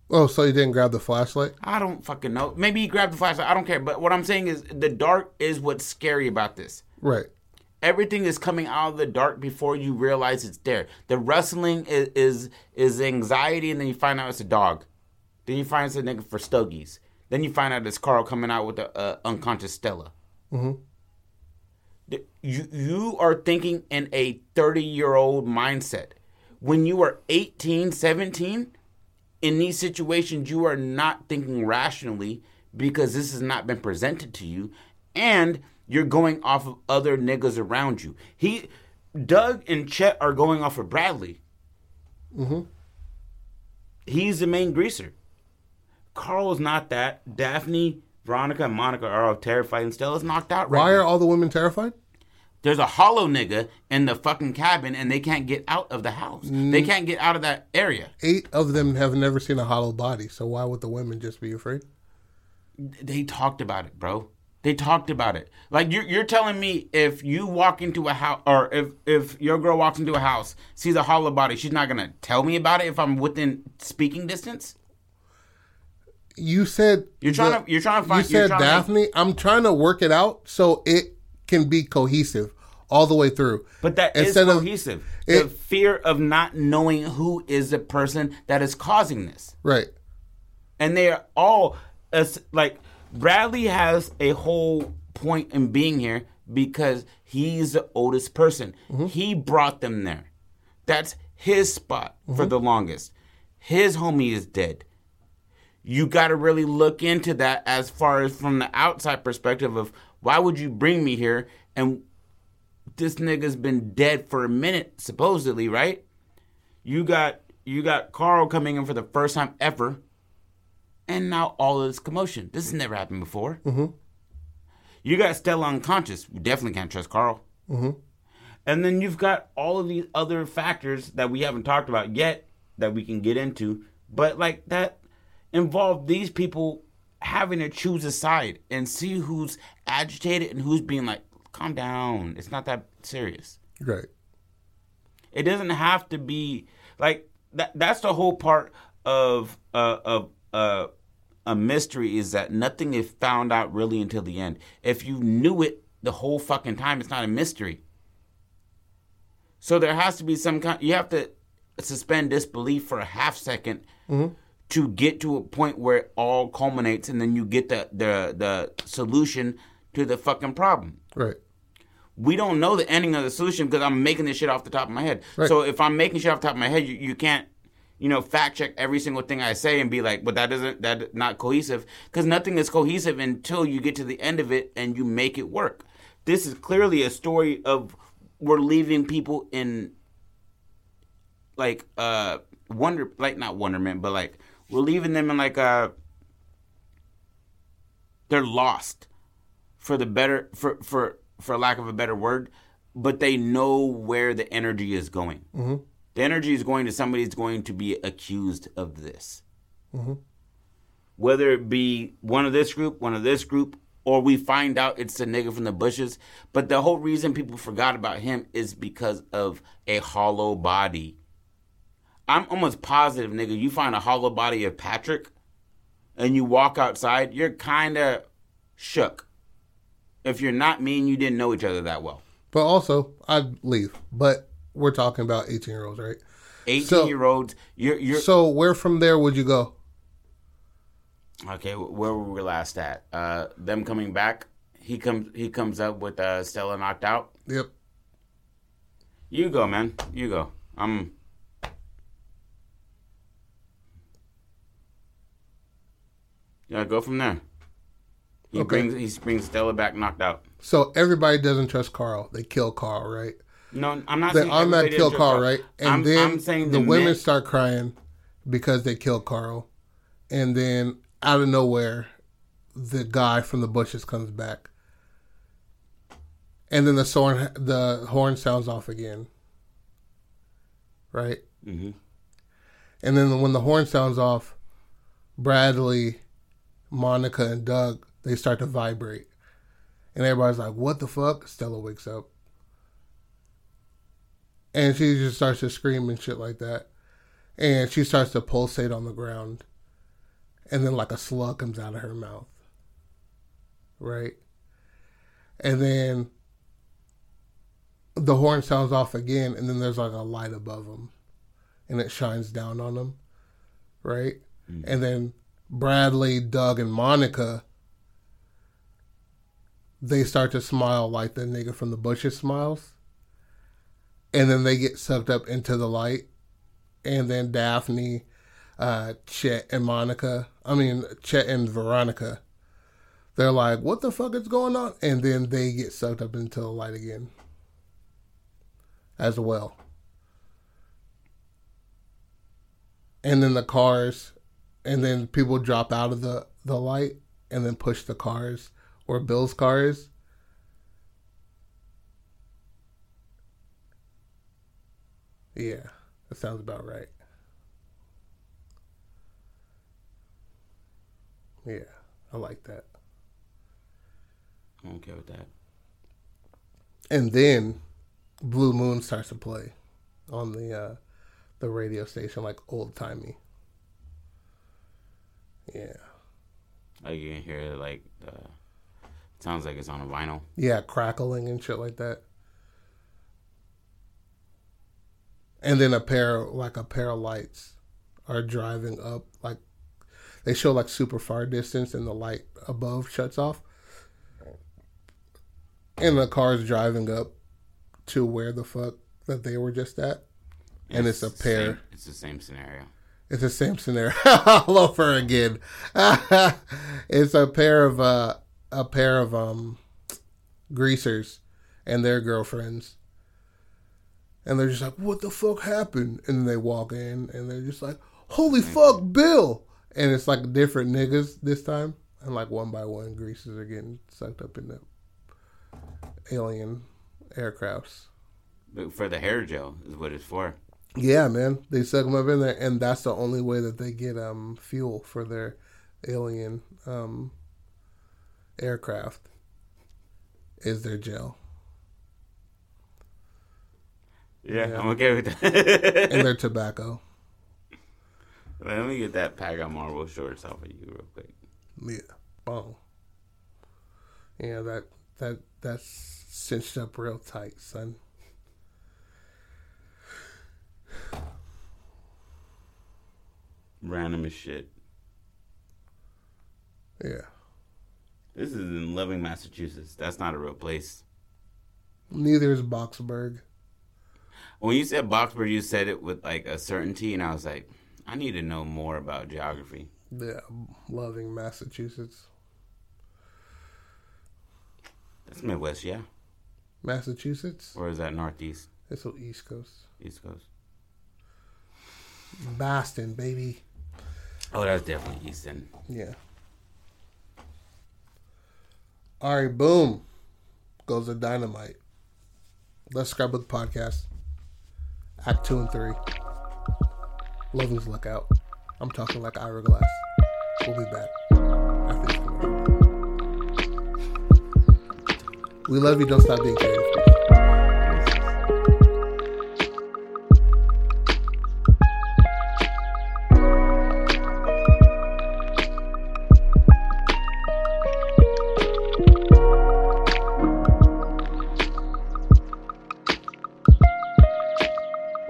Oh, so you didn't grab the flashlight? I don't fucking know. Maybe you grabbed the flashlight. I don't care. But what I'm saying is the dark is what's scary about this. Right. everything is coming out of the dark before you realize it's there. The rustling is is, is anxiety, and then you find out it's a dog. Then you find it's a nigga for stogies. Then you find out it's Carl coming out with the uh, unconscious Stella. Mm-hmm. The- You you are thinking in a 30 year old mindset. When you are 18, 17, in these situations, you are not thinking rationally because this has not been presented to you, and you're going off of other niggas around you. He, Doug and Chet are going off of Bradley. Mm-hmm. He's the main greaser. Carl's not that. Daphne, Veronica, and Monica are all terrified, and Stella's knocked out. Right Why now. are all the women terrified? There's a hollow nigga in the fucking cabin, and they can't get out of the house. Mm. They can't get out of that area. Eight of them have never seen a hollow body, so why would the women just be afraid? They talked about it, bro. They talked about it. Like you're you're telling me if you walk into a house or if if your girl walks into a house, sees a hollow body, she's not gonna tell me about it if I'm within speaking distance. You said You're trying the- to you're trying to You find. you're said trying to- Daphne. I'm trying to work it out so it can be cohesive all the way through. But that is Instead of- cohesive. the it- fear of not knowing who is the person that is causing this. Right. and they are all as like Bradley has a whole point in being here because he's the oldest person. Mm-hmm. He brought them there. That's his spot for mm-hmm. the longest. His homie is dead. You got to really look into that as far as from the outside perspective of why would you bring me here and this nigga's been dead for a minute supposedly, right? You got you got Carl coming in for the first time ever and now all of this commotion. This has never happened before. Mm-hmm. You got Stella unconscious. We definitely can't trust Carl. Mm-hmm. And then you've got all of these other factors that we haven't talked about yet that we can get into, but like that involve these people having to choose a side and see who's agitated and who's being like, calm down. It's not that serious. Right. It doesn't have to be like that. That's the whole part of uh, of uh, a mystery is that nothing is found out really until the end. If you knew it the whole fucking time, it's not a mystery. So there has to be some kind. You have to suspend disbelief for a half 2nd to get to a point where it all culminates, and then you get the the the solution to the fucking problem Right. we don't know the ending of the solution because I'm making this shit off the top of my head. Right. So if I'm making shit off the top of my head, you, you can't, you know, fact check every single thing I say and be like, but that doesn't that not cohesive because nothing is cohesive until you get to the end of it and you make it work. This is clearly a story of we're leaving people in like uh wonder like not wonderment but like we're leaving them in like a. they're lost for the better for for for lack of a better word but they know where the energy is going mm-hmm. the energy is going to somebody who's going to be accused of this whether it be one of this group one of this group or we find out it's the nigga from the bushes but the whole reason people forgot about him is because of a hollow body i'm almost positive nigga you find a hollow body of patrick and you walk outside you're kind of shook if you're not me and you didn't know each other that well. But also, I'd leave. But we're talking about 18 year olds, right? 18 So- year olds, you're, you're So where from there would you go? okay. Where were we last at? Uh, them coming back. He comes. He comes up with uh, Stella knocked out. Yep. You go, man. You go. I'm. Yeah, go from there. He Okay. brings he brings Stella back knocked out. So everybody doesn't trust Carl. They kill Carl, right? No, I'm not They saying automatically everybody kill didn't Carl, right? And I'm, then I'm saying the, the women men- start crying because they killed Carl. And then out of nowhere, the guy from the bushes comes back. And then the horn, the horn sounds off again. Right? Mhm. And then when the horn sounds off, Bradley, Monica, and Doug, they start to vibrate. And everybody's like, what the fuck? Stella wakes up. And she just starts to scream and shit like that. And she starts to pulsate on the ground. And then like a slug comes out of her mouth. Right? And then the horn sounds off again, and then there's like a light above them. And it shines down on them. Right? Mm. And then Bradley, Doug, and Monica they start to smile like the nigga from the bushes smiles. And then they get sucked up into the light. And then Daphne, uh, Chet, and Monica, I mean, Chet and Veronica, they're like, what the fuck is going on? And then they get sucked up into the light again as well. And then the cars and then people drop out of the the light and then push the cars or Bill's cars. Yeah, that sounds about right. Yeah, I like that. I'm okay with that. And then Blue Moon starts to play on the uh, the radio station like old timey. Yeah. Like you can hear like the sounds like it's on a vinyl. Yeah, crackling and shit like that. And then a pair like a pair of lights are driving up like they show like super far distance and the light above shuts off. And the car's driving up to where the fuck that they were just at. And it's, a pair. same- it's the same scenario. It's the same scenario. All over again. it's a pair of uh, a pair of um, greasers and their girlfriends, and they're just like, "What the fuck happened?" And then they walk in, and they're just like, "Holy fuck, Bill!" And it's like different niggas this time, and like one by one, greasers are getting sucked up in the alien aircrafts. For the hair gel is what it's for. Yeah, man. They suck them up in there, and that's the only way that they get um fuel for their alien um aircraft is their gel Yeah, Yeah. I'm okay with that. and their tobacco. Let me get that pack of Marvel shorts off of you real quick. Yeah, boom. Yeah, that that that's cinched up real tight, son. Random as shit. Yeah. This is in Luving, Massachusetts. That's not a real place. Neither is Boxburg. When you said Boxburg, you said it with like a certainty, and I was like, I need to know more about geography. Yeah, Luving Massachusetts. That's Midwest, yeah, Massachusetts. or is that Northeast, It's the East Coast. East Coast? Boston, baby. Oh, that's definitely Easton. Yeah. All right, boom. Goes the dynamite. Let's Scrapbook Podcast. Act two and three. Luving's Lookout. I'm talking like Ira Glass. We'll be back after this. We love you. Don't stop being creative.